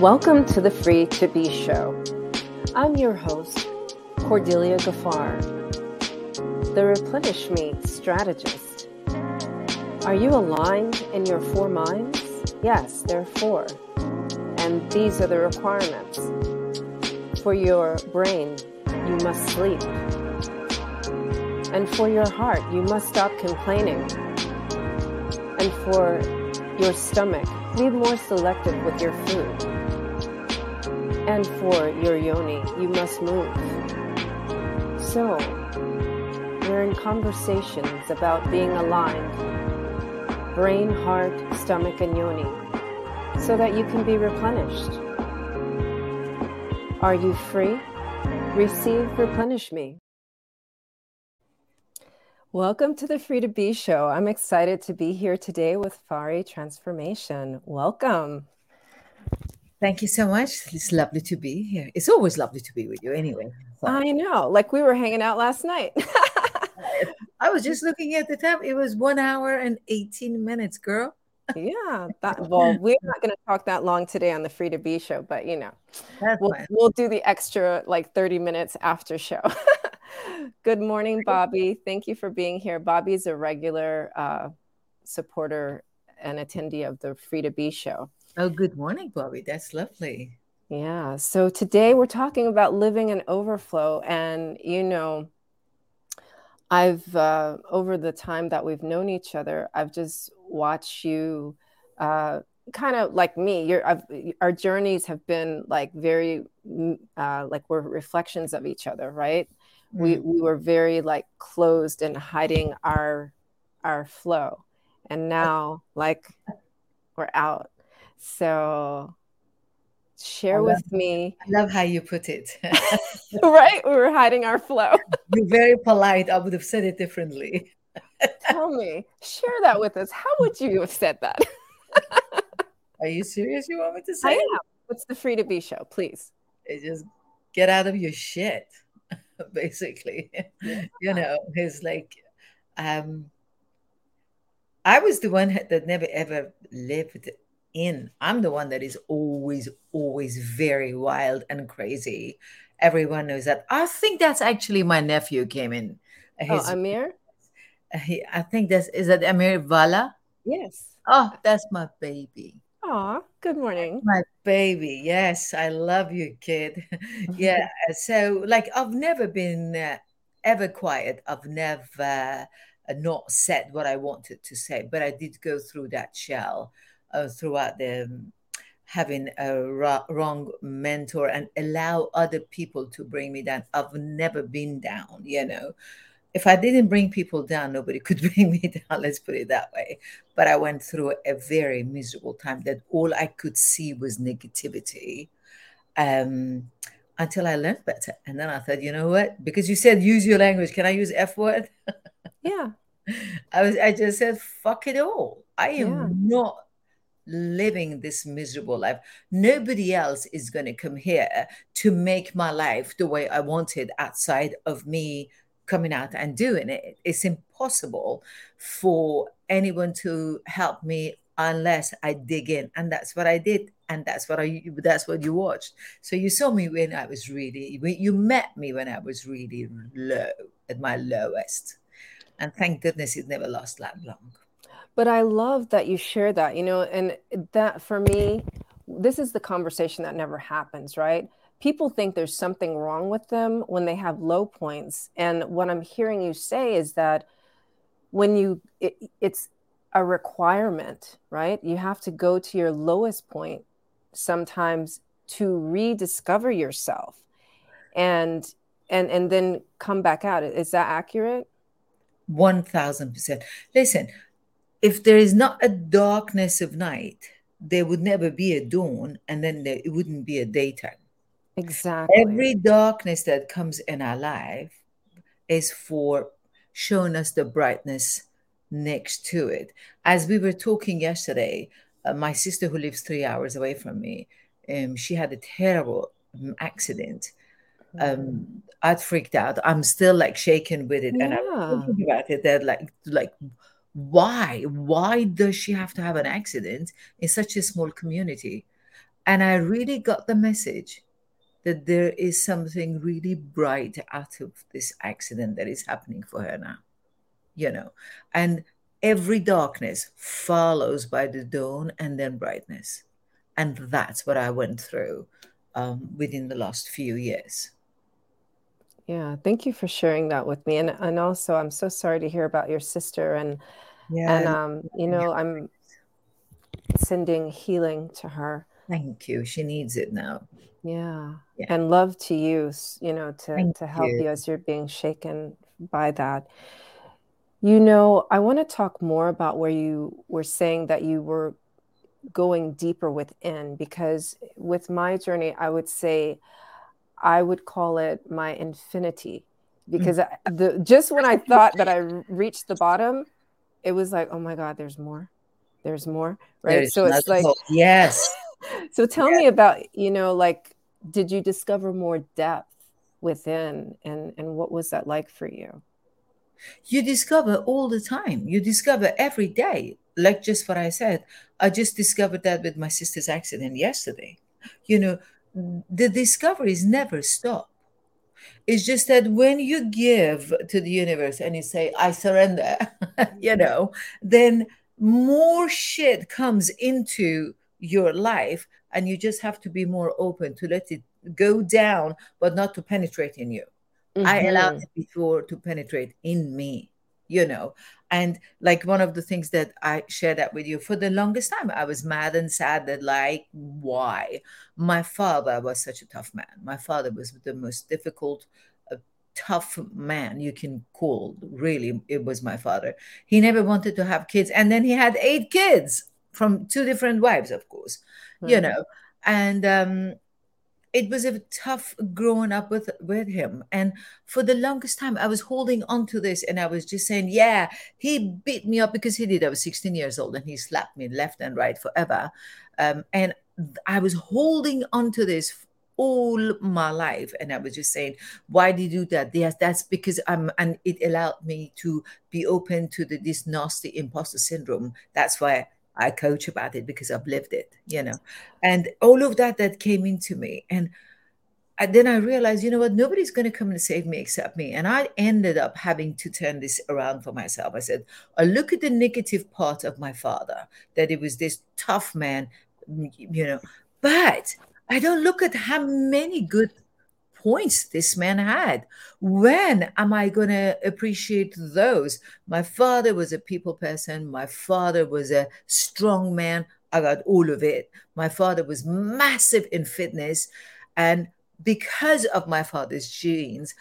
Welcome to the Free to Be Show. I'm your host, Cordelia Gaffar, the Replenish Me strategist. Are you aligned in your four minds? Yes, there are four. And these are the requirements. For your brain, you must sleep. And for your heart, you must stop complaining. And for your stomach, be more selective with your food. And for your yoni, you must move. So, we're in conversations about being aligned brain, heart, stomach, and yoni so that you can be replenished. Are you free? Receive, replenish me. Welcome to the Free to Be show. I'm excited to be here today with Fari Transformation. Welcome. Thank you so much. It's lovely to be here. It's always lovely to be with you anyway. So. I know. Like we were hanging out last night. I was just looking at the time. It was one hour and 18 minutes, girl. yeah. That, well, we're not going to talk that long today on the Free to Be show, but you know, we'll, we'll do the extra like 30 minutes after show. Good morning, Bobby. Thank you for being here. Bobby's a regular uh, supporter and attendee of the Free to Be show. Oh, good morning, Bobby. That's lovely. Yeah. So today we're talking about living in overflow. And, you know, I've, uh, over the time that we've known each other, I've just watched you uh, kind of like me. You're, I've, our journeys have been like very, mm, uh, like we're reflections of each other, right? Mm. We, we were very like closed and hiding our, our flow. And now, like, we're out so share love, with me. I love how you put it. right? We were hiding our flow. You're very polite. I would have said it differently. Tell me, share that with us. How would you have said that? Are you serious? You want me to say? I am. What's the free to be show, please? It just get out of your shit, basically. Yeah. You know, it's like um I was the one that never ever lived in. I'm the one that is always, always very wild and crazy. Everyone knows that. I think that's actually my nephew came in. Oh, His, oh, Amir? He, I think that's, is that Amir Vala? Yes. Oh, that's my baby. Oh, good morning. My baby. Yes, I love you, kid. yeah. So, like, I've never been uh, ever quiet. I've never uh, not said what I wanted to say, but I did go through that shell uh, throughout the having a ra- wrong mentor and allow other people to bring me down. I've never been down, you know. If I didn't bring people down, nobody could bring me down, let's put it that way. But I went through a very miserable time that all I could see was negativity um, until I learned better. And then I thought, you know what? Because you said use your language. Can I use F word? Yeah. I was I just said, fuck it all. I am yeah. not living this miserable life. Nobody else is going to come here to make my life the way I want it outside of me coming out and doing it. It's impossible for anyone to help me unless I dig in. And that's what I did. And that's what I that's what you watched. So you saw me when I was really you met me when I was really low at my lowest. And thank goodness it never lost that long. But I love that you share that, you know, and that for me, this is the conversation that never happens, right? People think there's something wrong with them when they have low points. And what I'm hearing you say is that when you, it, it's a requirement, right? You have to go to your lowest point sometimes to rediscover yourself and and and then come back out is that accurate 1000% listen if there is not a darkness of night, there would never be a dawn, and then there, it wouldn't be a daytime. Exactly. Every darkness that comes in our life is for showing us the brightness next to it. As we were talking yesterday, uh, my sister, who lives three hours away from me, um, she had a terrible um, accident. Um, mm-hmm. I'd freaked out. I'm still like shaken with it, yeah. and I'm thinking about it. That like, like why why does she have to have an accident in such a small community And I really got the message that there is something really bright out of this accident that is happening for her now, you know. And every darkness follows by the dawn and then brightness. And that's what I went through um, within the last few years. Yeah, thank you for sharing that with me. And and also I'm so sorry to hear about your sister and yeah. and um, you know, I'm sending healing to her. Thank you. She needs it now. Yeah. yeah. And love to you, you know, to Thank to help you. you as you're being shaken by that. You know, I want to talk more about where you were saying that you were going deeper within because with my journey, I would say I would call it my infinity because mm. the just when I thought that I reached the bottom, it was like, oh my God, there's more, there's more, right? There's so it's like, yes. so tell me about, you know, like, did you discover more depth within, and and what was that like for you? You discover all the time. You discover every day. Like just what I said, I just discovered that with my sister's accident yesterday. You know, the discoveries never stop. It's just that when you give to the universe and you say, I surrender, you know, then more shit comes into your life and you just have to be more open to let it go down, but not to penetrate in you. Mm-hmm. I allowed it before to penetrate in me, you know. And like one of the things that I shared that with you for the longest time, I was mad and sad that, like, why? My father was such a tough man. My father was the most difficult, uh, tough man you can call. Really, it was my father. He never wanted to have kids. And then he had eight kids from two different wives, of course, mm-hmm. you know. And um, it was a tough growing up with with him. And for the longest time i was holding on to this and i was just saying yeah he beat me up because he did. I was 16 years old and he slapped me left and right forever. Um, and i was holding on to this all my life and i was just saying why did you do that? Yes that's because i'm and it allowed me to be open to the, this nasty imposter syndrome. That's why I coach about it because I've lived it, you know, and all of that that came into me. And I, then I realized, you know what, nobody's going to come and save me except me. And I ended up having to turn this around for myself. I said, I look at the negative part of my father, that it was this tough man, you know, but I don't look at how many good points this man had. When am I going to appreciate those? My father was a people person. My father was a strong man. I got all of it. My father was massive in fitness. And because of my father's genes,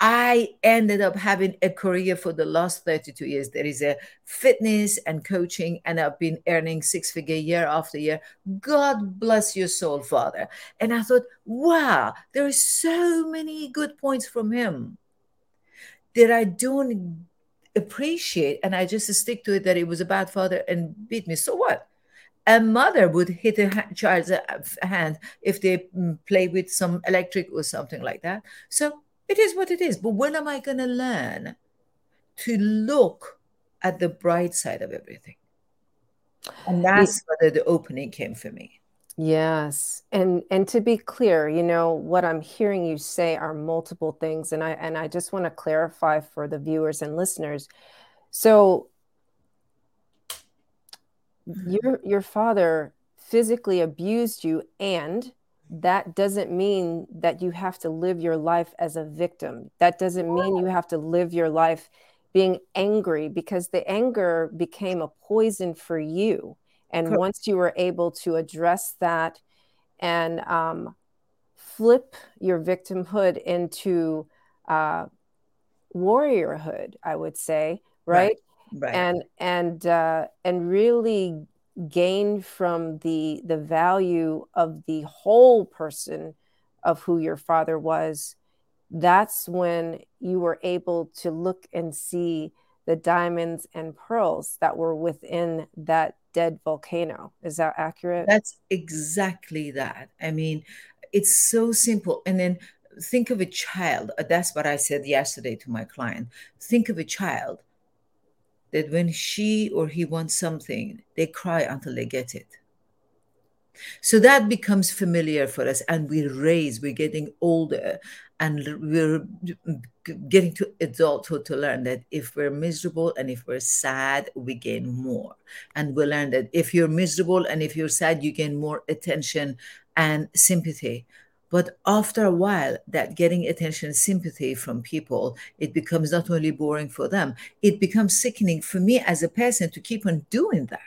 I ended up having a career for the last 32 years. There is a fitness and coaching, and I've been earning six figure year after year. God bless your soul, Father. And I thought, wow, there are so many good points from him that I don't appreciate. And I just stick to it that it was a bad father and beat me. So what? A mother would hit a child's hand if they mm, play with some electric or something like that. So it is what it is. But when am I going to learn to look at the bright side of everything? And that's where the opening came for me. Yes. And and to be clear, you know, what I'm hearing you say are multiple things and I and I just want to clarify for the viewers and listeners. So mm-hmm. your your father physically abused you and that doesn't mean that you have to live your life as a victim. That doesn't mean you have to live your life being angry because the anger became a poison for you. And Correct. once you were able to address that and um, flip your victimhood into uh, warriorhood, I would say, right? right. right. And and uh, and really gain from the the value of the whole person of who your father was that's when you were able to look and see the diamonds and pearls that were within that dead volcano. Is that accurate? That's exactly that. I mean it's so simple. And then think of a child. That's what i said yesterday to my client. Think of a child that when she or he wants something, they cry until they get it. So that becomes familiar for us, and we raise, we're getting older, and we're getting to adulthood to learn that if we're miserable and if we're sad, we gain more. And we learn that if you're miserable and if you're sad, you gain more attention and sympathy. But after a while, that getting attention and sympathy from people, it becomes not only boring for them, it becomes sickening for me as a person to keep on doing that.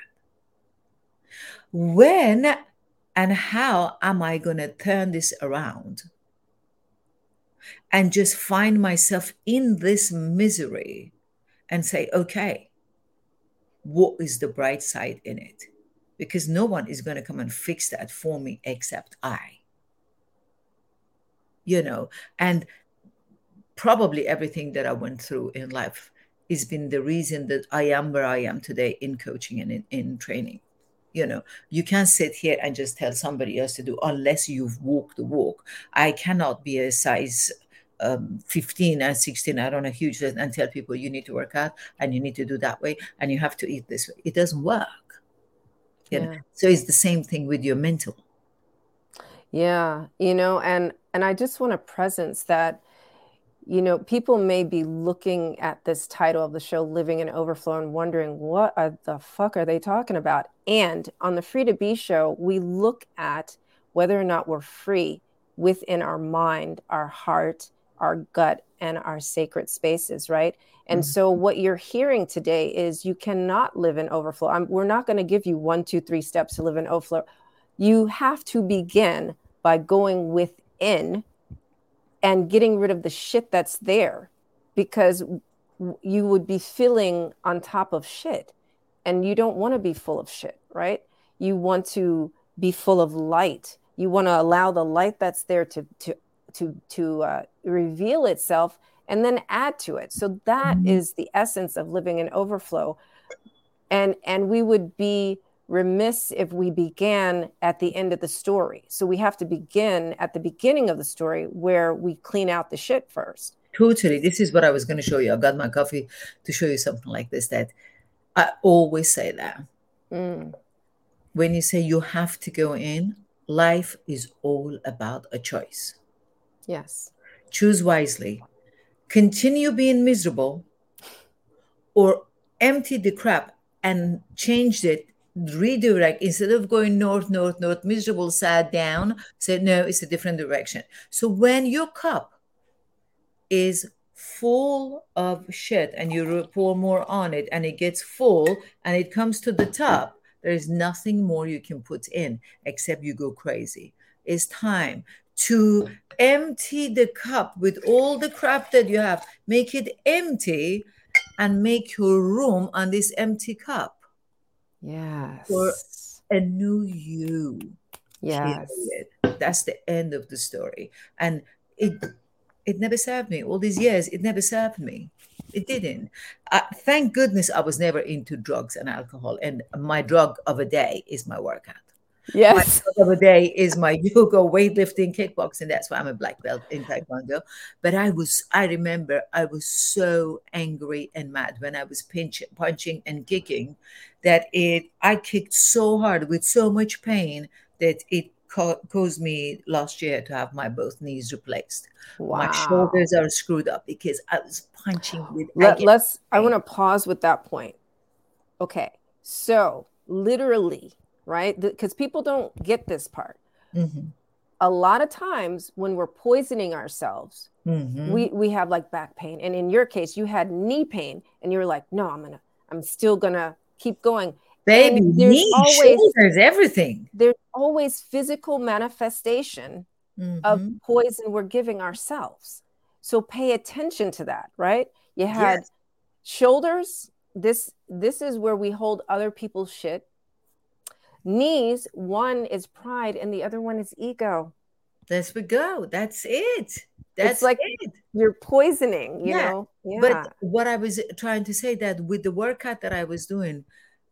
When and how am I going to turn this around and just find myself in this misery and say, okay, what is the bright side in it? Because no one is going to come and fix that for me except I you know, and probably everything that I went through in life has been the reason that I am where I am today in coaching and in, in training. You know, you can't sit here and just tell somebody else to do unless you've walked the walk. I cannot be a size um, 15 and 16 I don't know huge and tell people you need to work out and you need to do that way and you have to eat this way. It doesn't work. You yeah. know? So it's the same thing with your mental. Yeah, you know, and and I just want a presence that you know, people may be looking at this title of the show, Living in Overflow, and wondering what the fuck are they talking about? And on the Free to Be show, we look at whether or not we're free within our mind, our heart, our gut, and our sacred spaces, right? And mm-hmm. so, what you're hearing today is you cannot live in overflow. I'm, we're not going to give you one, two, three steps to live in overflow. You have to begin by going within and getting rid of the shit that's there because you would be filling on top of shit. And you don't want to be full of shit right? You want to be full of light. You want to allow the light that's there to to to to uh, reveal itself and then add to it. So that mm-hmm. is the essence of living in overflow. And and we would be remiss if we began at the end of the story. So we have to begin at the beginning of the story where we clean out the shit first. Totally. This is what I was going to show you. I've got my coffee to show you something like this that I always say that. Mm. When you say you have to go in, life is all about a choice. Yes. Choose wisely. Continue being miserable or empty the crap and change it redirect instead of going north, north, north, miserable, sad, down, say, no, it's a different direction. So when your cup is full of shit and you pour more on it and it gets full and it comes to the top, there is nothing more you can put in except you go crazy. It's time to empty the cup with all the crap that you have, make it empty and make your room on this empty cup Yes. For a new you. Yes. Period. That's the end of the story. And it it never served me. All these years, it never served me. It didn't. Uh, thank goodness I was never into drugs and alcohol. And my drug of a day is my workout. Yes. My of a day is my yoga, weightlifting, kickboxing. That's why I'm a black belt in Taekwondo. But I was, I remember I was so angry and mad when I was pinch, punching and kicking that it I kicked so hard with so much pain that it caused me last year to have my both knees replaced. Wow. My shoulders are screwed up because I was punching with. Let, let's. I want to pause with that point. Okay, so literally, right? Because people don't get this part. Mm-hmm. A lot of times when we're poisoning ourselves, mm-hmm. we we have like back pain, and in your case, you had knee pain, and you're like, no, I'm gonna, I'm still gonna keep going. Baby, there's always, shoulders, everything. There's always physical manifestation mm-hmm. of poison we're giving ourselves. So pay attention to that, right? You had yes. shoulders. This this is where we hold other people's shit. Knees, one is pride and the other one is ego. That's we go. That's it. That's it's like it. you're poisoning, you yeah. know. Yeah. But what I was trying to say that with the workout that I was doing,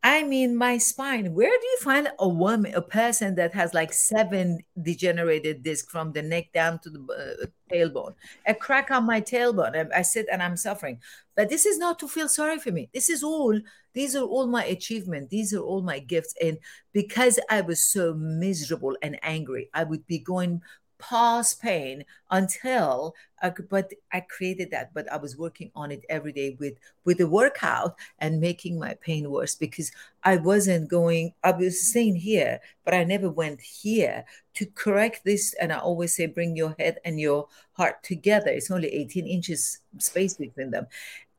I mean, my spine. Where do you find a woman, a person that has like seven degenerated discs from the neck down to the uh, tailbone? A crack on my tailbone. I, I sit and I'm suffering. But this is not to feel sorry for me. This is all. These are all my achievements. These are all my gifts. And because I was so miserable and angry, I would be going past pain until I but I created that, but I was working on it every day with with the workout and making my pain worse because I wasn't going, I was staying here, but I never went here to correct this. And I always say, bring your head and your heart together. It's only 18 inches space between them.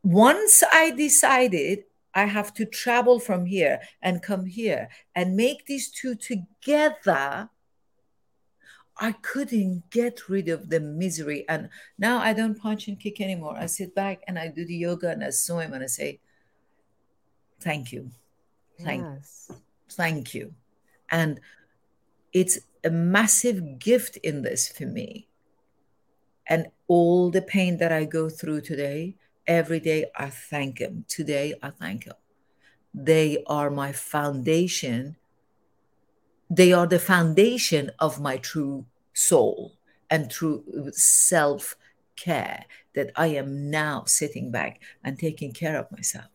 Once I decided I have to travel from here and come here and make these two together I couldn't get rid of the misery. And now I don't punch and kick anymore. I sit back and I do the yoga and I swim and I say, Thank you. Thank yes. you. Thank you. And it's a massive gift in this for me. And all the pain that I go through today, every day I thank him. Today I thank him. They are my foundation they are the foundation of my true soul and true self care that I am now sitting back and taking care of myself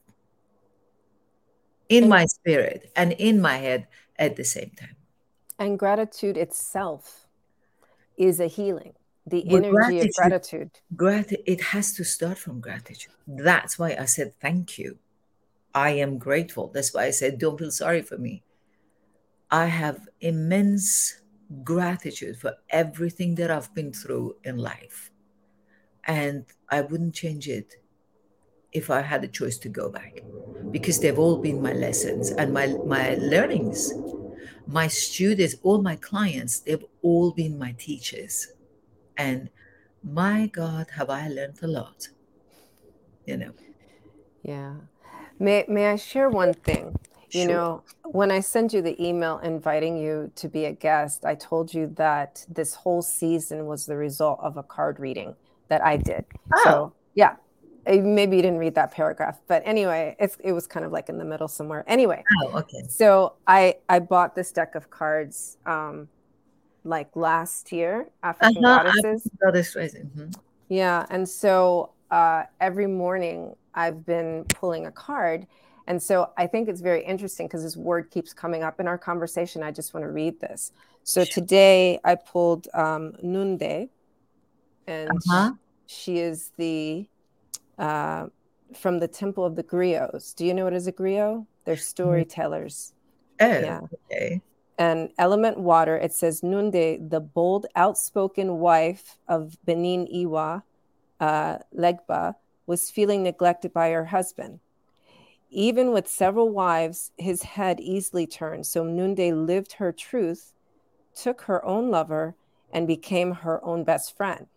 in my spirit and in my head at the same time. And gratitude itself is a healing. The but energy gratitude, of gratitude. Grat- it has to start from gratitude. That's why I said thank you. I am grateful. That's why I said don't feel sorry for me. I have immense gratitude for everything that I've been through in life. And I wouldn't change it if I had a choice to go back because they've all been my lessons and my, my learnings. My students, all my clients, they've all been my teachers. And my God, have I learned a lot, you know. Yeah. May, may I share one thing? You sure. know, when I sent you the email inviting you to be a guest, I told you that this whole season was the result of a card reading that I did. Oh. So, yeah, eh, maybe you didn't read that paragraph, but anyway, it's, it was kind of like in the middle somewhere. Anyway, oh, okay. So I I bought this deck of cards um, like last year, African uh-huh, Goddesses. Goddess mm-hmm. Yeah, and so uh, every morning I've been pulling a card and so I think it's very interesting because this word keeps coming up in our conversation. I just want to read this. So today I pulled um, Nunde, and uh-huh. she is the uh, from the Temple of the Griots. Do you know what is a griot? They're mm-hmm. storytellers. Oh, yeah. okay. And element water, it says Nunde, the bold, outspoken wife of Benin Iwa, uh, Legba, was feeling neglected by her husband. Even with several wives, his head easily turned. So Nunde lived her truth, took her own lover, and became her own best friend.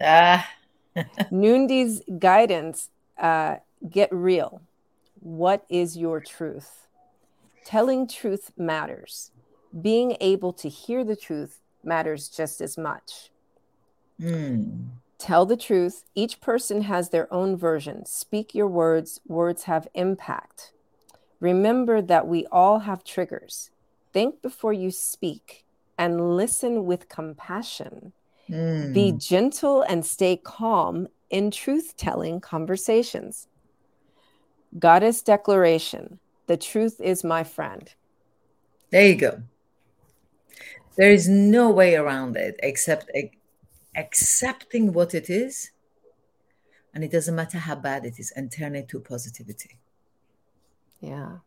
Ah. Nunde's guidance uh, get real. What is your truth? Telling truth matters. Being able to hear the truth matters just as much. Mm. Tell the truth. Each person has their own version. Speak your words. Words have impact. Remember that we all have triggers. Think before you speak and listen with compassion. Mm. Be gentle and stay calm in truth telling conversations. Goddess declaration the truth is my friend. There you go. There is no way around it except accepting what it is, and it doesn't matter how bad it is, and turn it to positivity. Yeah.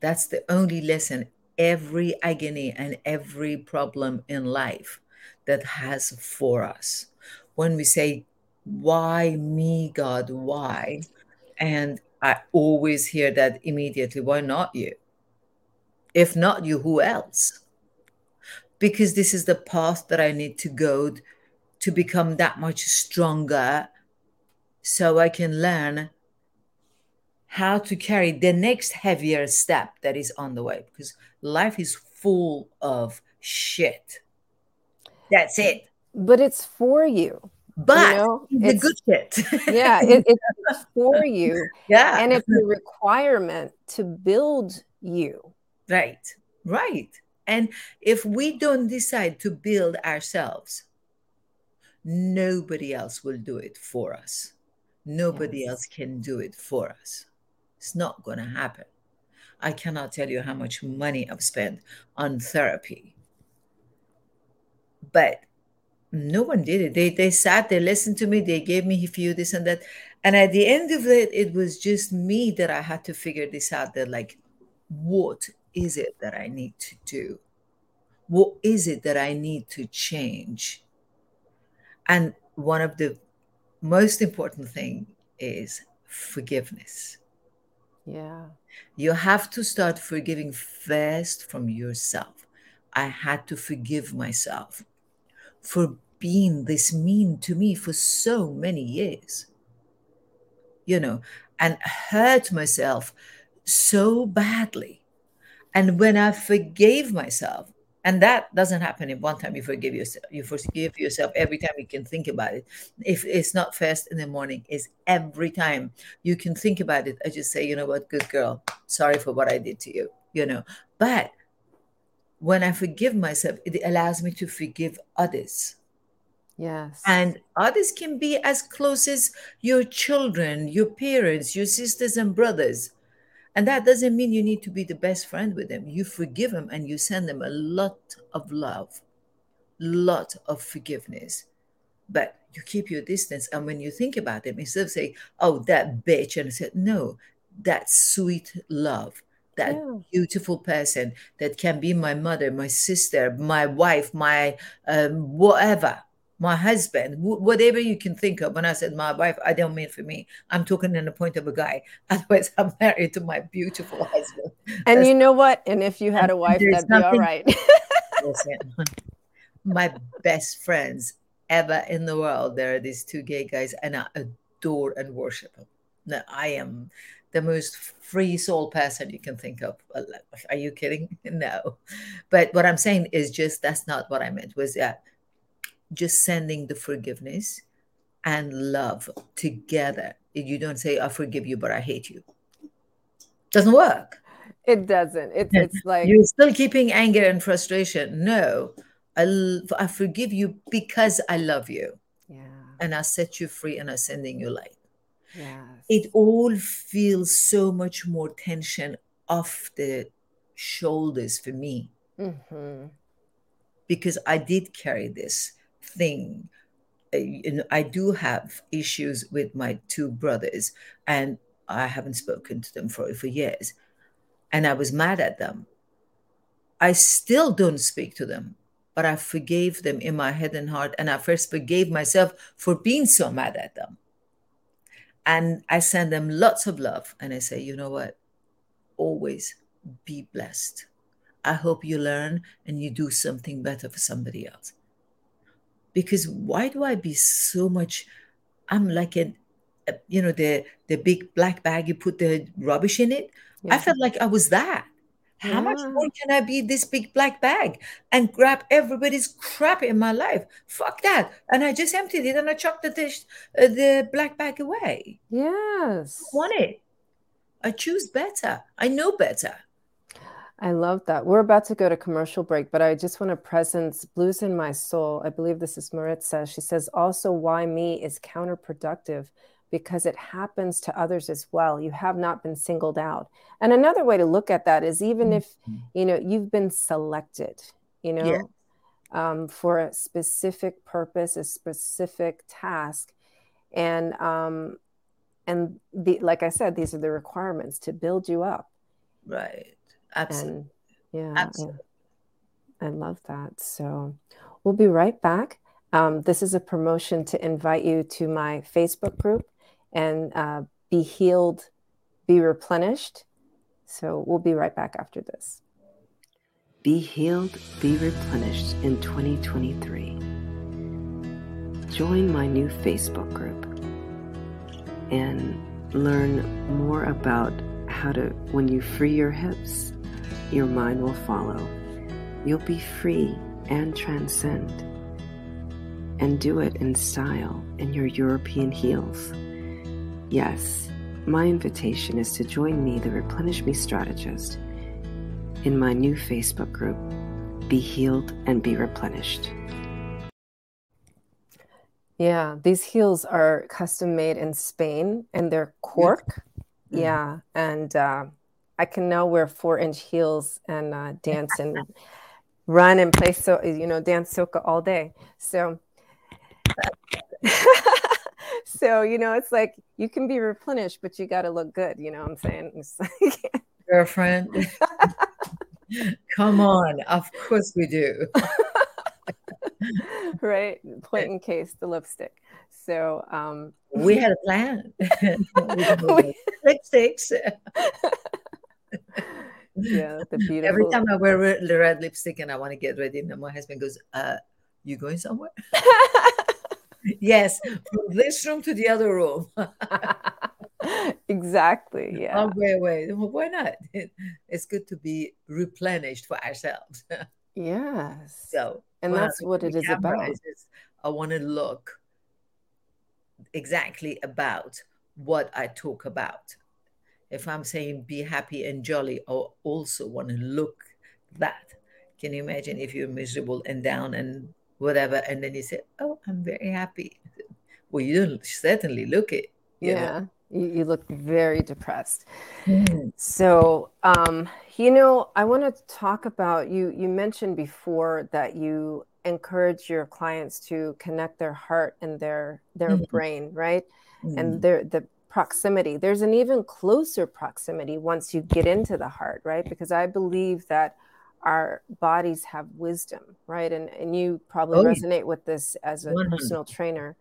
That's the only lesson every agony and every problem in life that has for us. When we say, Why me, God? Why? And I always hear that immediately. Why not you? If not you, who else? Because this is the path that I need to go to become that much stronger so I can learn how to carry the next heavier step that is on the way because life is full of shit. That's it. But it's for you. but you know, the good shit. yeah, it, it's for you. Yeah, and it's a requirement to build you. Right, right. And if we don't decide to build ourselves, nobody else will do it for us. Nobody yes. else can do it for us. It's not going to happen. I cannot tell you how much money I've spent on therapy. But no one did it. They they sat, they listened to me, they gave me a few this and that. And at the end of it, it was just me that I had to figure this out that like, what is it that I need to do? What is it that I need to change? And one of the most important thing is forgiveness. Yeah. You have to start forgiving first from yourself. I had to forgive myself for being this mean to me for so many years. You know, and hurt myself so badly. And when I forgave myself, and that doesn't happen in one time you forgive yourself you forgive yourself every time you can think about it. If it's not first in the morning it's every time you can think about it i just say you know what good girl sorry for what i did to you you know. But when i forgive myself it allows me to forgive others. Yes. And others can be as close as your children your parents your sisters and brothers and that doesn't mean you need to be the best friend with them. You forgive them and you send them a lot of love, lot of forgiveness. But you keep your distance. And when you think about them, instead of saying, oh, that bitch, and I said, no, that sweet love, that yeah. beautiful person that can be my mother, my sister, my wife, my um, whatever my husband, whatever you can think of. When I said my wife, I don't mean for me. I'm talking in the point of a guy. Otherwise, I'm married to my beautiful husband. And That's, you know what? And if you had a wife, that'd be all right. my best friends ever in the world, there are these two gay guys, and I adore and worship them. Now, I am the most free soul person you can think of. Uh, are you kidding? No. But what I'm saying is just that's not what I meant. Was that just sending the forgiveness and love together. You don't say, I forgive you, but I hate you. Doesn't work. It doesn't. It's, it's like you're still keeping anger and frustration. No, I, I forgive you because I love you. Yeah. And I set you free and I'm sending you light. Yes. It all feels so much more tension off the shoulders for me. Mm-hmm. Because I did carry this thing. Uh, I do have issues with my two brothers, and I haven't spoken to them for, for years. And I was mad at them. I still don't speak to them, but I forgave them in my head and heart. And I first forgave myself for being so mad at them. And I send them lots of love. And I say, you know what? Always be blessed. I hope you learn and you do something better for somebody else because why do I be so much? I'm like a, a you know, the the big black bag you put the rubbish in it. Yeah. I felt like I was that. How yeah. much more can I be this big black bag and grab everybody's crap in my life? Fuck that! And I just emptied it and I chucked the dish, uh, the black bag away. Yes, I want it. I choose better. I know better. I love that. We're about to go to commercial break, but I just want to presence Blues in My Soul. I believe this is Maritza. She says, also, why me is counterproductive because it happens to others as well. You have not been singled out. And another way to look at that is even if, mm-hmm. you know, you've been selected, you know, yeah. um, for a specific purpose, a specific task. And, um, and the, like I said, these are the requirements to build you up. Right Absolutely. And yeah, Absolutely. yeah. I love that. So we'll be right back. Um, this is a promotion to invite you to my Facebook group and uh, be healed, be replenished. So we'll be right back after this. Be healed, be replenished in 2023. Join my new Facebook group and learn more about how to, when you free your hips, your mind will follow. You'll be free and transcend. and do it in style in your European heels. Yes, my invitation is to join me, the Replenish Me strategist, in my new Facebook group, Be Healed and Be Replenished. Yeah, these heels are custom made in Spain and they're cork. Mm-hmm. Yeah, and uh, I can now wear four inch heels and uh, dance and run and play so you know dance soca all day. So so you know it's like you can be replenished but you got to look good you know what i'm saying? Like, girlfriend. Come on. Of course we do. Right? Point in case the lipstick. So um we had a plan. Lipsticks yeah the beautiful every time i wear the red lipstick and i want to get ready and my husband goes uh you going somewhere yes, from this room to the other room. exactly. Yeah. Oh, wait, wait. Well, why not? It's good to be replenished for ourselves. yes. So, and that's what it is about. Is, I want to look exactly about what I talk about. If I'm saying be happy and jolly, I also want to look that. Can you imagine if you're miserable and down and whatever. And then you say, Oh, I'm very happy. Well, you certainly look it. yeah. You, you, look very depressed. Mm. So, um, you know, I want to talk about you. You mentioned before that you encourage your clients to connect their heart and their their mm. brain, right? Mm. And their the proximity. There's an even closer proximity once you get into the heart, right? Because I believe that our bodies have wisdom, right? And and you probably oh, resonate with this as a 100. personal trainer.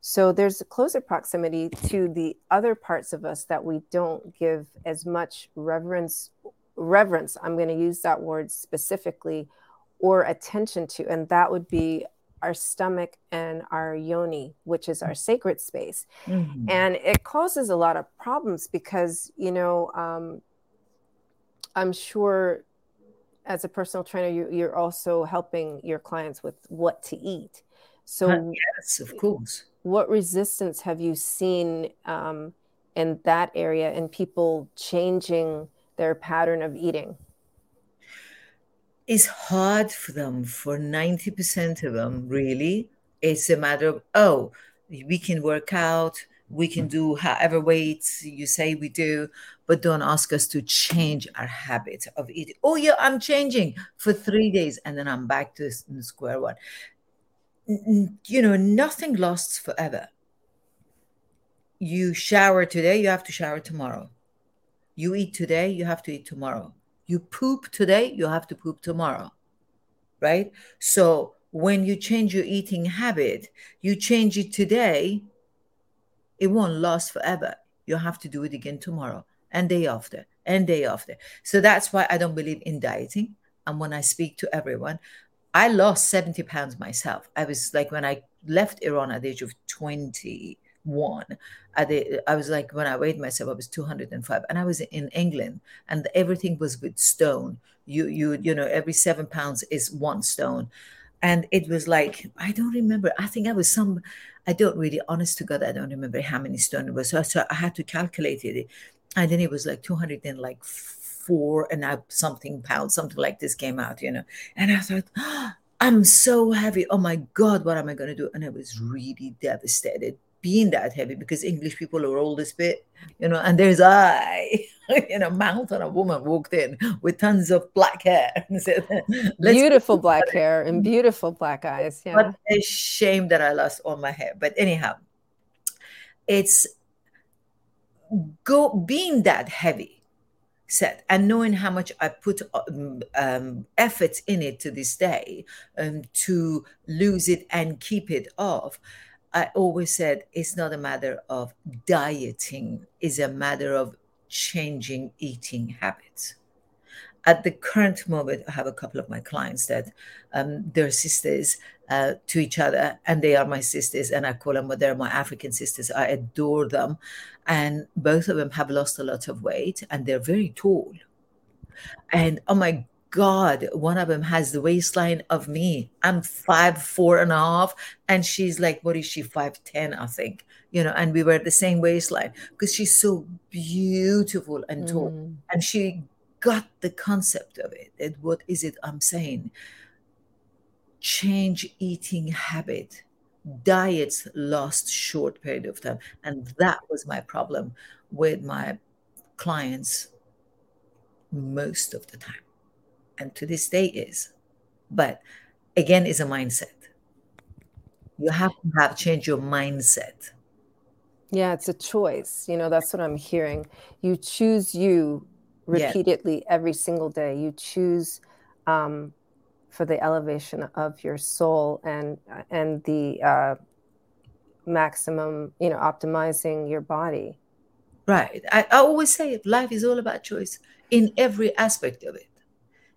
So there's a closer proximity to the other parts of us that we don't give as much reverence reverence. I'm going to use that word specifically or attention to and that would be our stomach and our yoni, which is our sacred space. Mm-hmm. And it causes a lot of problems because, you know, um, I'm sure as a personal trainer, you, you're also helping your clients with what to eat. So, uh, yes, of course. What resistance have you seen um, in that area in people changing their pattern of eating? It's hard for them, for 90% of them, really. It's a matter of, oh, we can work out, we can mm. do however weights you say we do, but don't ask us to change our habit of eating. Oh, yeah, I'm changing for three days and then I'm back to square one. You know, nothing lasts forever. You shower today, you have to shower tomorrow. You eat today, you have to eat tomorrow. You poop today, you have to poop tomorrow. Right? So when you change your eating habit, you change it today, it won't last forever. You have to do it again tomorrow and day after and day after. So that's why I don't believe in dieting. And when I speak to everyone, I lost 70 pounds myself. I was like, when I left Iran at the age of 21, I, did, I was like, when I weighed myself, I was 205. And I was in England and everything was with stone. You, you, you know, every seven pounds is one stone. And it was like, I don't remember. I think I was some, I don't really, honest to God, I don't remember how many stone it was. So, so I had to calculate it. And then it was like 200 and like four and a something pounds, something like this came out, you know. And I thought, oh, I'm so heavy. Oh my God, what am I going to do? And I was really devastated being that heavy because English people are all this bit, you know, and there's I, you know, mouth on a woman walked in with tons of black hair. said, beautiful black hair and beautiful black eyes. Yeah. What a shame that I lost all my hair. But anyhow, it's go being that heavy set and knowing how much I put um, um, effort in it to this day um, to lose it and keep it off I always said it's not a matter of dieting, it's a matter of changing eating habits. At the current moment, I have a couple of my clients that um, they're sisters uh, to each other, and they are my sisters, and I call them, but they're my African sisters. I adore them. And both of them have lost a lot of weight, and they're very tall. And oh my God, one of them has the waistline of me. I'm five, four and a half. And she's like, what is she, 5'10, I think, you know, and we were the same waistline because she's so beautiful and tall. Mm. And she got the concept of it. And what is it I'm saying? Change eating habit. Diets last short period of time. And that was my problem with my clients most of the time and to this day is. But again, is a mindset. You have to have change your mindset. Yeah, it's a choice. You know, that's what I'm hearing. You choose you repeatedly every single day. You choose um, for the elevation of your soul and and the uh, maximum, you know, optimizing your body. Right. I, I always say life is all about choice in every aspect of it.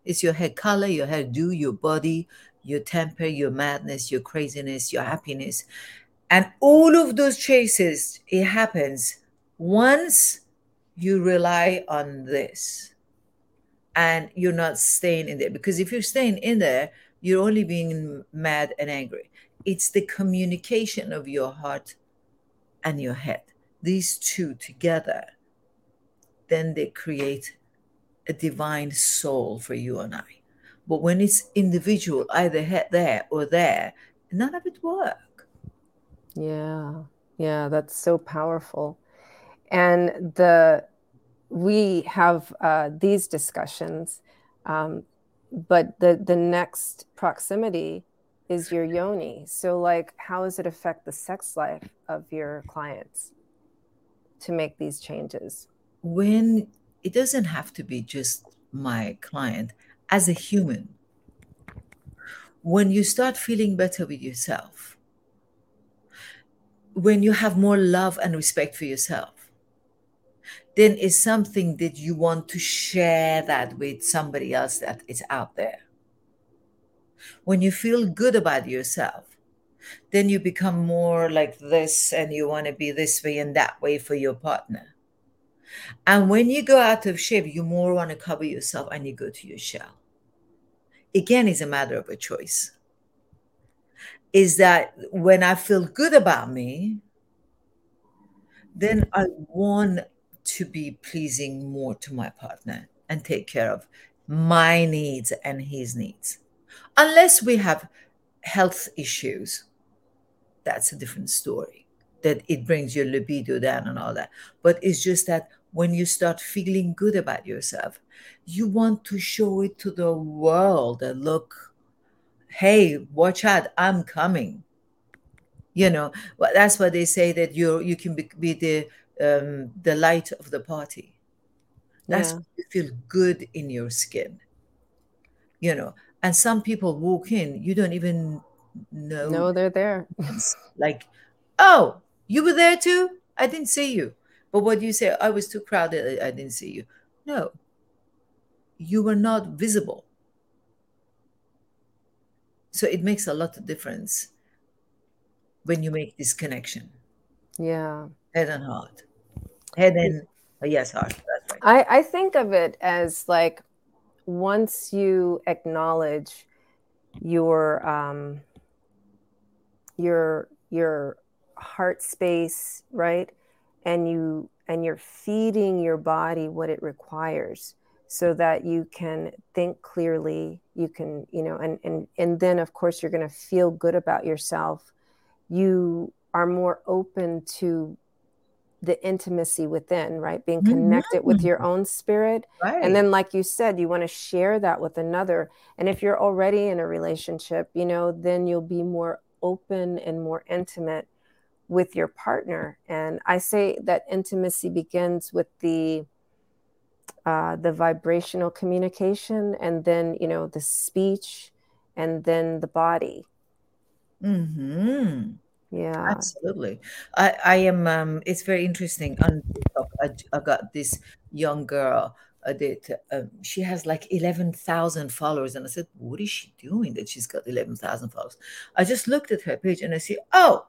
It's your hair color, your hair do, your body, your temper, your madness, your craziness, your happiness. And all of those choices, it happens once you rely on this and you're not staying in there. Because if you're staying in there, you're only being mad and angry. It's the communication of your heart and your head. These two together, then they create a divine soul for you and I. But when it's individual, either there or there, none of it work. Yeah, yeah, that's so powerful. And the we have uh, these discussions, um, but the the next proximity is your yoni. So, like, how does it affect the sex life of your clients to make these changes? When it doesn't have to be just my client. As a human when you start feeling better with yourself when you have more love and respect for yourself then it's something that you want to share that with somebody else that is out there. When you feel good about yourself then you become more like this and you want to be this way and that way for your partner and when you go out of shape, you more want to cover yourself and you go to your shell. Again, it's a matter of a choice. Is that when I feel good about me, then I want to be pleasing more to my partner and take care of my needs and his needs. Unless we have health issues, that's a different story. That it brings your libido down and all that. But it's just that when you start feeling good about yourself, you want to show it to the world and look, hey, watch out, I'm coming. You know, well, that's why they say that you you can be, be the um, the light of the party. That's yeah. you feel good in your skin. You know, and some people walk in, you don't even know. No, they're there. like, oh, you were there too? I didn't see you. But what you say, I was too crowded, I didn't see you. No, you were not visible. So it makes a lot of difference when you make this connection. Yeah. Head and heart. Head and oh, yes, heart. Right. I, I think of it as like once you acknowledge your um your your heart space, right? And you and you're feeding your body what it requires so that you can think clearly you can you know and and and then of course you're going to feel good about yourself you are more open to the intimacy within right being connected mm-hmm. with your own spirit right. and then like you said you want to share that with another and if you're already in a relationship you know then you'll be more open and more intimate with your partner. And I say that intimacy begins with the uh, the vibrational communication, and then you know the speech, and then the body. Hmm. Yeah. Absolutely. I I am. Um. It's very interesting. On TikTok, I, I got this young girl. Uh, that um, she has like 11,000 followers. And I said, What is she doing that she's got 11,000 followers? I just looked at her page and I see, Oh,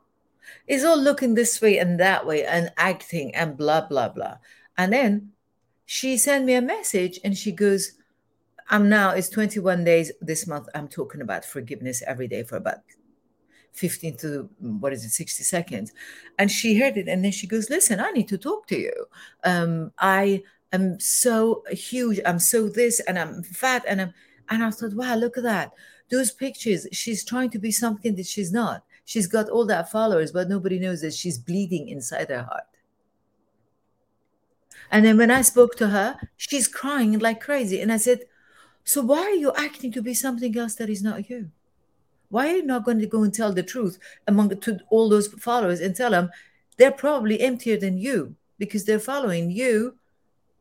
is all looking this way and that way and acting and blah blah blah. And then she sent me a message and she goes I'm now, it's 21 days this month. I'm talking about forgiveness every day for about 15 to what is it 60 seconds. And she heard it and then she goes listen i need to talk to you. Um i am so huge. I'm so this and i'm fat and i'm and i thought wow look at that. Those pictures she's trying to be something that she's not she's got all that followers but nobody knows that she's bleeding inside her heart and then when i spoke to her she's crying like crazy and i said so why are you acting to be something else that is not you why are you not going to go and tell the truth among to all those followers and tell them they're probably emptier than you because they're following you?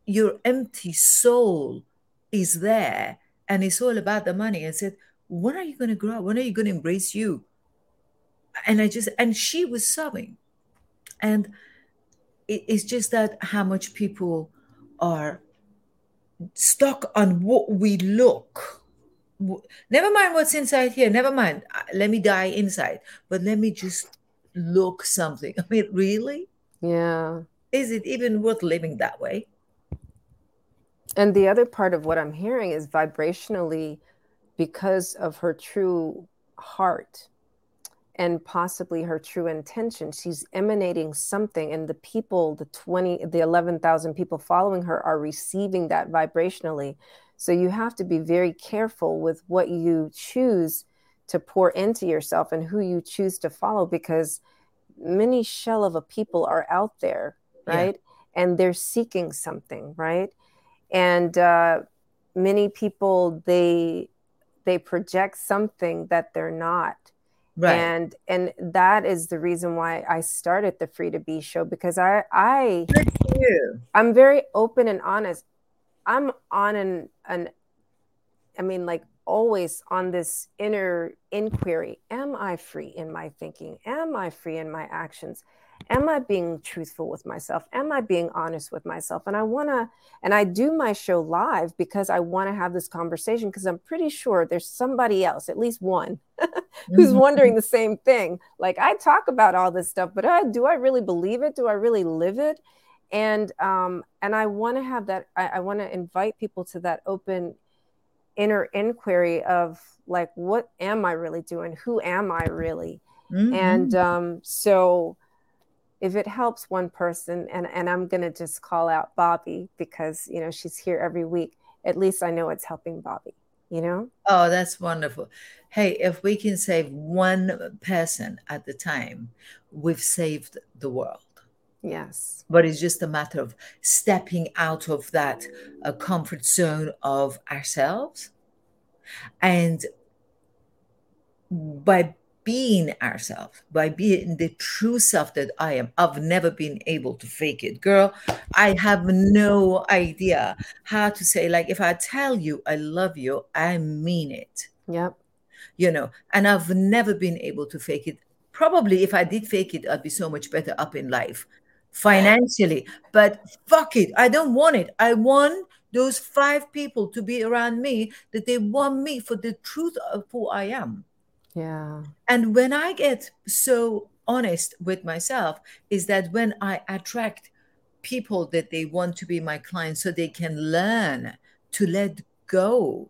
Your empty soul is there and it's all about the money. And said, When are you going to grow up? When are you going to embrace you? And I just, and she was sobbing. And it's just that how much people are stuck on what we look. Never mind what's inside here. Never mind. Uh, let me die inside. But let me just look something. I mean really? Yeah. Is it even worth living that way? And the other part of what i'm hearing is vibrationally because of her true heart and possibly her true intention she's emanating something and the people the 20 the 11,000 people following her are receiving that vibrationally so you have to be very careful with what you choose to pour into yourself and who you choose to follow because many shell of a people are out there, right? Yeah. And they're seeking something, right? And uh, many people they they project something that they're not. Right. And and that is the reason why I started the Free to Be show because I I I'm very open and honest. I'm on an an I mean like always on this inner inquiry. Am I free in my thinking? Am I free in my actions? Am I being truthful with myself? Am I being honest with myself? And I want to, and I do my show live because I want to have this conversation because I'm pretty sure there's somebody else, at least one, who's mm-hmm. wondering the same thing. Like I talk about all this stuff, but I, do I really believe it? Do I really live it? and um, and I want to have that. I, I want to invite people to that open inner inquiry of like, what am I really doing? Who am I really? Mm-hmm. And um, so, if it helps one person, and and I'm gonna just call out Bobby because you know she's here every week. At least I know it's helping Bobby. You know. Oh, that's wonderful. Hey, if we can save one person at the time, we've saved the world. Yes. But it's just a matter of stepping out of that uh, comfort zone of ourselves. And by being ourselves, by being the true self that I am, I've never been able to fake it. Girl, I have no idea how to say, like, if I tell you I love you, I mean it. Yep. You know, and I've never been able to fake it probably if I did fake it, I'd be so much better up in life financially. But fuck it, I don't want it. I want those five people to be around me that they want me for the truth of who I am. Yeah. And when I get so honest with myself, is that when I attract people that they want to be my clients so they can learn to let go.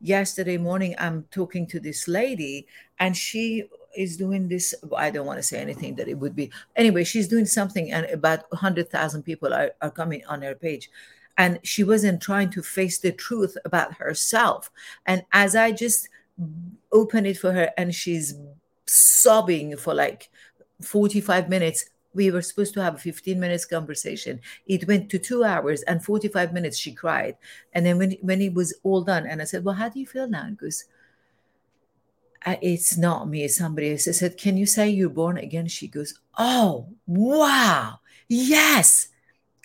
Yesterday morning, I'm talking to this lady, and she is doing this. I don't want to say anything that it would be. Anyway, she's doing something, and about 100,000 people are, are coming on her page. And she wasn't trying to face the truth about herself. And as I just open it for her, and she's sobbing for like 45 minutes, we were supposed to have a 15 minutes conversation it went to two hours and 45 minutes she cried and then when, when it was all done and i said well how do you feel now because it's not me, it's somebody else. I said, Can you say you're born again? She goes, Oh, wow, yes.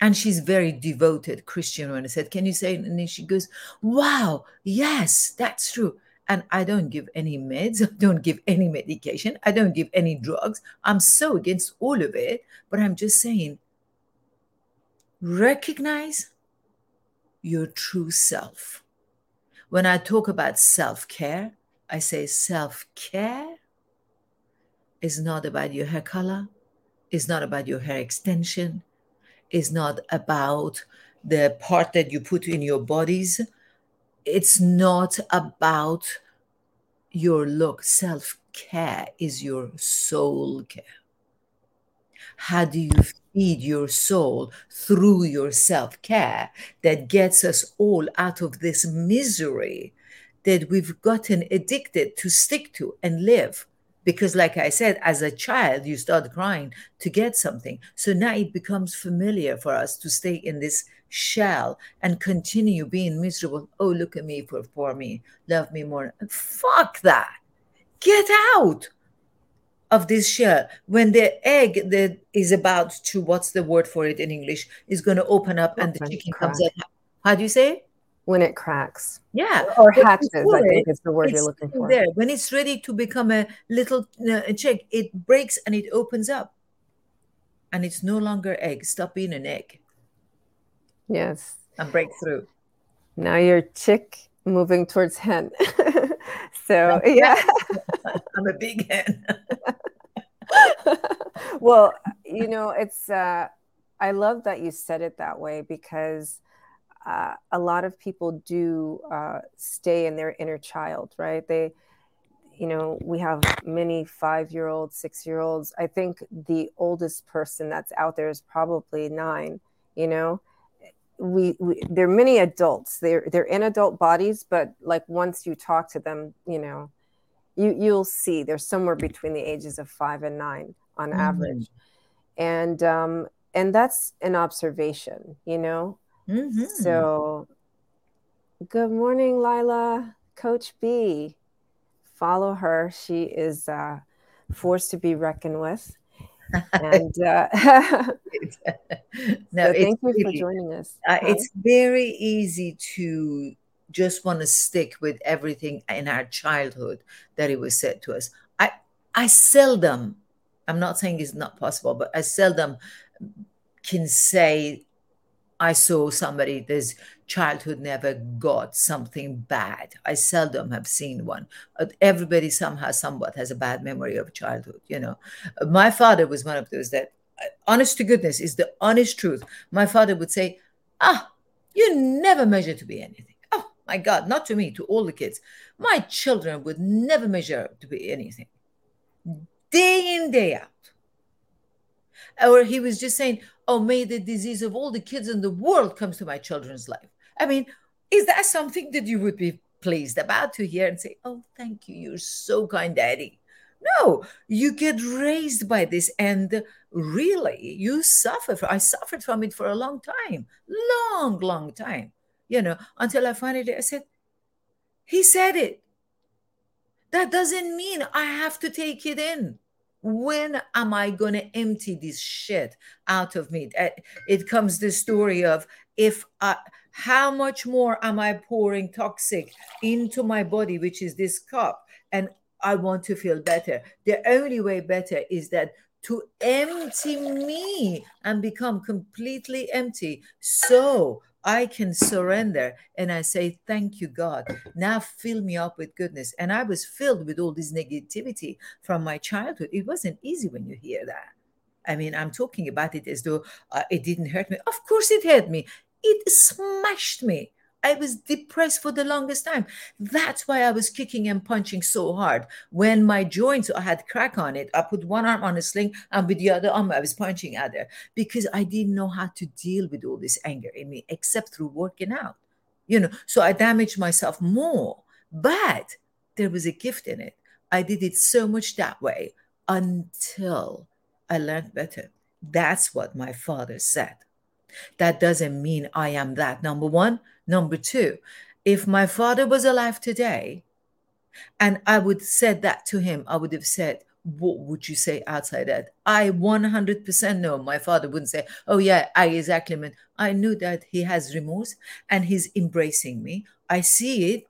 And she's very devoted Christian. When I said, Can you say? And then she goes, Wow, yes, that's true. And I don't give any meds, I don't give any medication, I don't give any drugs. I'm so against all of it. But I'm just saying, recognize your true self. When I talk about self care, I say self care is not about your hair color, is not about your hair extension, is not about the part that you put in your bodies. It's not about your look. Self care is your soul care. How do you feed your soul through your self care that gets us all out of this misery that we've gotten addicted to stick to and live? Because, like I said, as a child, you start crying to get something. So now it becomes familiar for us to stay in this shell and continue being miserable. Oh, look at me for, for me, love me more. Fuck that. Get out of this shell. When the egg that is about to, what's the word for it in English, is going to open up and the chicken comes out. How do you say it? When it cracks. Yeah. Or hatches, I think is the word you're looking for. There. When it's ready to become a little uh, chick, it breaks and it opens up. And it's no longer egg. Stop being an egg. Yes. And break through. Now you're chick moving towards hen. so yeah. I'm a big hen. well, you know, it's uh I love that you said it that way because uh, a lot of people do uh, stay in their inner child, right? They, you know, we have many five year olds, six year olds. I think the oldest person that's out there is probably nine, you know, we, we there are many adults they're they're in adult bodies but like once you talk to them you know you you'll see they're somewhere between the ages of five and nine on mm-hmm. average and um and that's an observation you know mm-hmm. so good morning lila coach b follow her she is uh forced to be reckoned with and uh, no, so thank you for joining us. Uh, it's very easy to just want to stick with everything in our childhood that it was said to us. I I seldom, I'm not saying it's not possible, but I seldom can say I saw somebody this childhood never got something bad. I seldom have seen one. Everybody somehow, somewhat has a bad memory of childhood. You know, my father was one of those that, uh, honest to goodness, is the honest truth. My father would say, "Ah, you never measure to be anything." Oh my God, not to me, to all the kids. My children would never measure to be anything. Day in, day out. Or he was just saying, oh, may the disease of all the kids in the world comes to my children's life. I mean, is that something that you would be pleased about to hear and say, oh, thank you, you're so kind, daddy? No, you get raised by this, and really, you suffer. I suffered from it for a long time, long, long time. You know, until I finally I said, he said it. That doesn't mean I have to take it in when am I going to empty this shit out of me? Eh, it comes the story of if I, how much more am I pouring toxic into my body, which is this cup, and I want to feel better. The only way better is that to empty me and become completely empty. So I can surrender and I say, Thank you, God. Now fill me up with goodness. And I was filled with all this negativity from my childhood. It wasn't easy when you hear that. I mean, I'm talking about it as though uh, it didn't hurt me. Of course, it hurt me. It smashed me. I was depressed for the longest time. That's why I was kicking and punching so hard. When my joints I had crack on it, I put one arm on a sling and with the other arm I was punching at her because I didn't know how to deal with all this anger in me except through working out. You know, so I damaged myself more. But there was a gift in it. I did it so much that way until I learned better. That's what my father said. That doesn't mean I am that. Number one, Number two, if my father was alive today and I would said that to him, I would have said, what would you say outside that? I 100% know my father wouldn't say, oh yeah, I exactly meant. I knew that he has remorse and he's embracing me. I see it,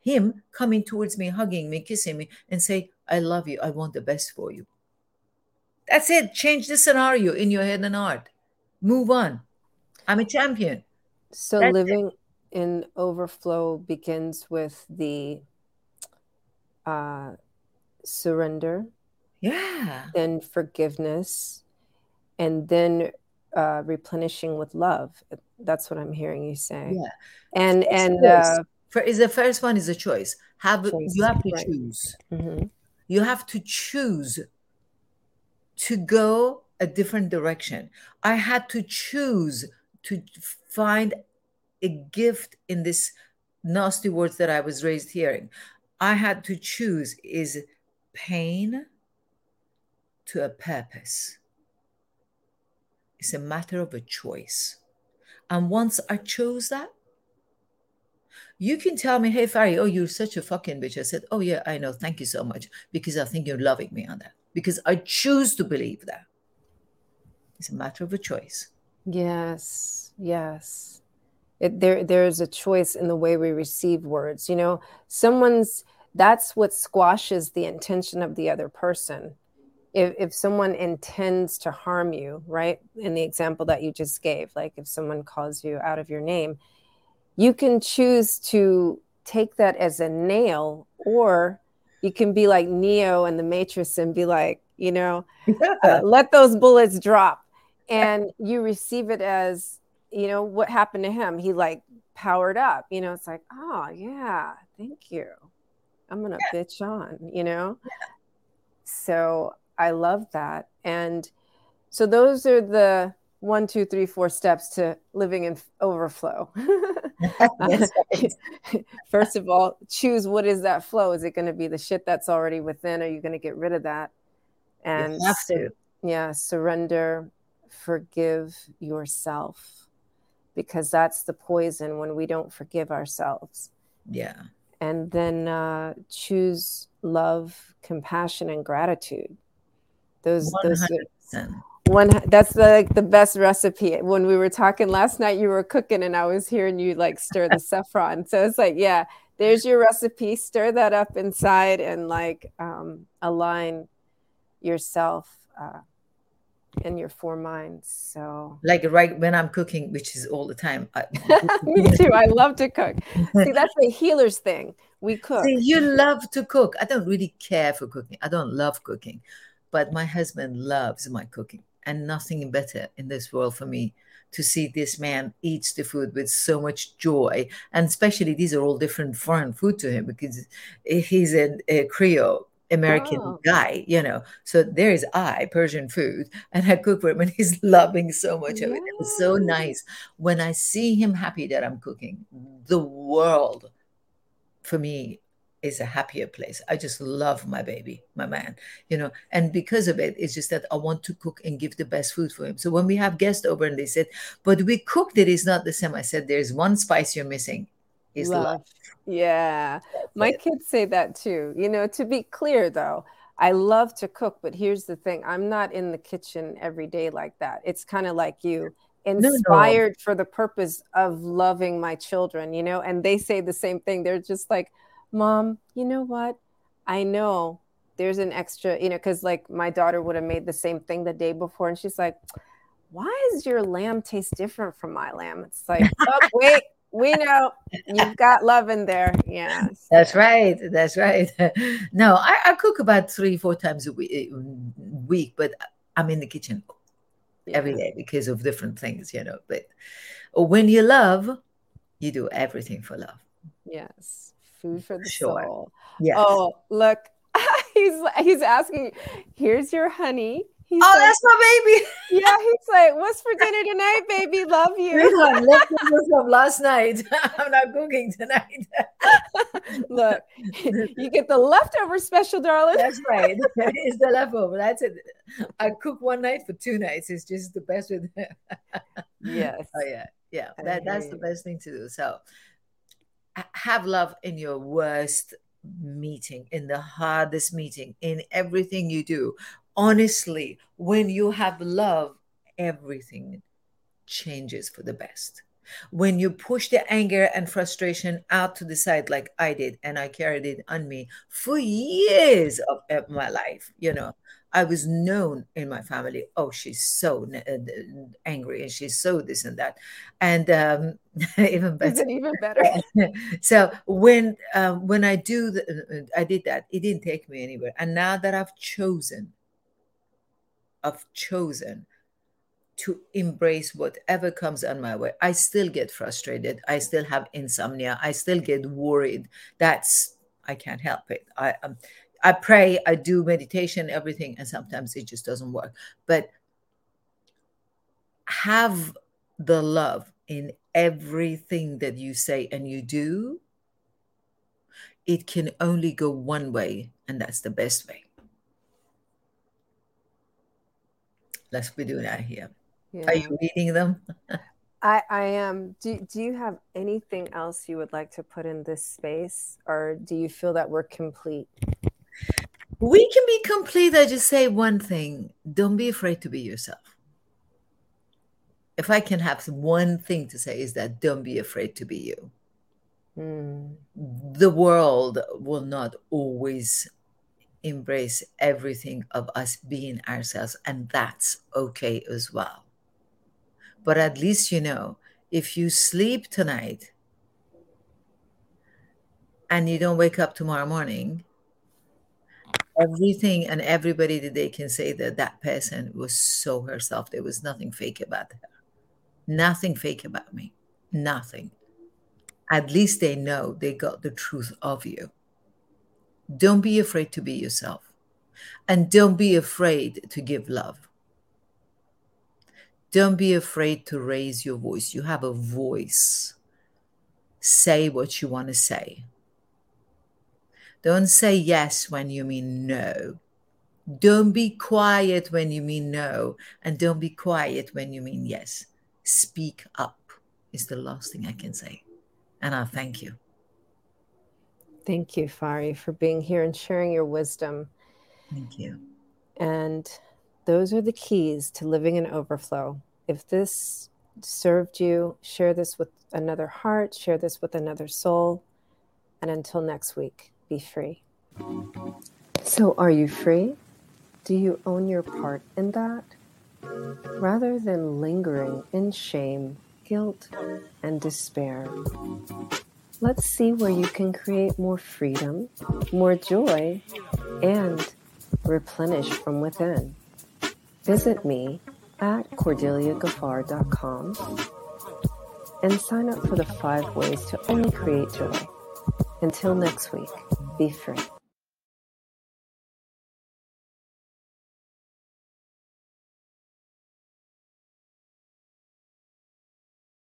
him coming towards me, hugging me, kissing me, and say, I love you. I want the best for you. That's it. Change the scenario in your head and heart. Move on. I'm a champion. So That's living it in overflow begins with the uh, surrender, yeah, then forgiveness, and then uh, replenishing with love. That's what I'm hearing you say. Yeah, and and uh, For is the first one is a choice. Have Choice, you have to right. choose. hmm You have to choose to go a different direction. I had to choose to find a gift in this nasty words that I was raised hearing. I had to choose is pain to a purpose. It's a matter of a choice. And once I chose that, you can tell me, hey, Fari, oh, you're such a fucking bitch. I said, oh, yeah, I know. Thank you so much. Because I think you're loving me on that. Because I choose to believe that. It's a matter of a choice. Yes, yes. It, there, there's a choice in the way we receive words. You know, someone's that's what squashes the intention of the other person. If, if someone intends to harm you, right? In the example that you just gave, like if someone calls you out of your name, you can choose to take that as a nail, or you can be like Neo in the Matrix and be like, you know, uh, let those bullets drop. And you receive it as, you know, what happened to him? He like powered up, you know, it's like, oh, yeah, thank you. I'm going to yeah. bitch on, you know? Yeah. So I love that. And so those are the one, two, three, four steps to living in overflow. First of all, choose what is that flow? Is it going to be the shit that's already within? Are you going to get rid of that? And you have to. yeah, surrender, forgive yourself because that's the poison when we don't forgive ourselves. Yeah. And then uh, choose love, compassion, and gratitude. Those, 100%. those one that's the, like the best recipe when we were talking last night you were cooking and i was hearing you like stir the saffron so it's like yeah there's your recipe stir that up inside and like um, align yourself uh, in your four minds so. Like right when i'm cooking which is all the time I, me too i love to cook. See that's the healer's thing we cook. See, you love to cook. I don't really care for cooking i don't love cooking but my husband loves my cooking and nothing better in this world for me to see this man eats the food with so much joy and especially these are all different foreign food to him because he's a, a uh, creole american oh. guy you know so there is i persian food and i cook for him and he's loving so much of it it was so nice when i see him happy that i'm cooking the world for me is a happier place. I just love my baby, my man, you know, and because of it, it's just that I want to cook and give the best food for him. So when we have guests over and they said, but we cooked it is not the same. I said, there's one spice you're missing is love. love. Yeah. My kids say that too. You know, to be clear though, I love to cook, but here's the thing I'm not in the kitchen every day like that. It's kind of like you inspired no, no. for the purpose of loving my children, you know, and they say the same thing. They're just like, Mom, you know what? I know there's an extra, you know, because like my daughter would have made the same thing the day before. And she's like, why is your lamb taste different from my lamb? It's like, oh, wait, we know you've got love in there. Yeah. That's right. That's right. No, I, I cook about three, four times a week, eh, week, but I'm in the kitchen yeah. every day because of different things, you know. But when you love, you do everything for love. Yes food for the sure. soul. Yes. Oh, look, he's he's asking, here's your honey. He's oh, like, that's my baby. yeah, he's like, "What's for dinner tonight, baby? Love you." leftovers from last night. I'm not cooking tonight. Look, you get the leftover special, darling. That's right. It's the leftover. That's it. I cook one night for two nights. It's just the best with. yes. Oh yeah, yeah. That that's the best thing to do. So, have love in your worst meeting, in the hardest meeting, in everything you do. Honestly, when you have love, everything changes for the best. When you push the anger and frustration out to the side, like I did, and I carried it on me for years of, of my life, you know, I was known in my family. Oh, she's so uh, angry and she's so this and that, and um, even better. even better. so when um, when I do, the, I did that. It didn't take me anywhere. And now that I've chosen, I've chosen to embrace whatever comes on my way. I still get frustrated. I still have insomnia. I still get worried. That's I can't help it. I um, I pray, I do meditation, everything, and sometimes it just doesn't work. But have the love in everything that you say and you do. It can only go one way, and that's the best way. Let's be doing that here. Yeah. Are you reading them? I, I am. Do, do you have anything else you would like to put in this space, or do you feel that we're complete? We can be complete. I just say one thing don't be afraid to be yourself. If I can have one thing to say, is that don't be afraid to be you. Mm. The world will not always embrace everything of us being ourselves, and that's okay as well. But at least you know if you sleep tonight and you don't wake up tomorrow morning, everything and everybody that they can say that that person was so herself. There was nothing fake about her. Nothing fake about me. Nothing. At least they know they got the truth of you. Don't be afraid to be yourself. And don't be afraid to give love. Don't be afraid to raise your voice. You have a voice. Say what you want to say. Don't say yes when you mean no. Don't be quiet when you mean no. And don't be quiet when you mean yes. Speak up is the last thing I can say. And I thank you. Thank you, Fari, for being here and sharing your wisdom. Thank you. And those are the keys to living in overflow. If this served you, share this with another heart, share this with another soul. And until next week, be free. So, are you free? Do you own your part in that? Rather than lingering in shame, guilt, and despair, let's see where you can create more freedom, more joy, and replenish from within. Visit me at cordeliagaffar.com and sign up for the five ways to only create joy. Until next week, be free.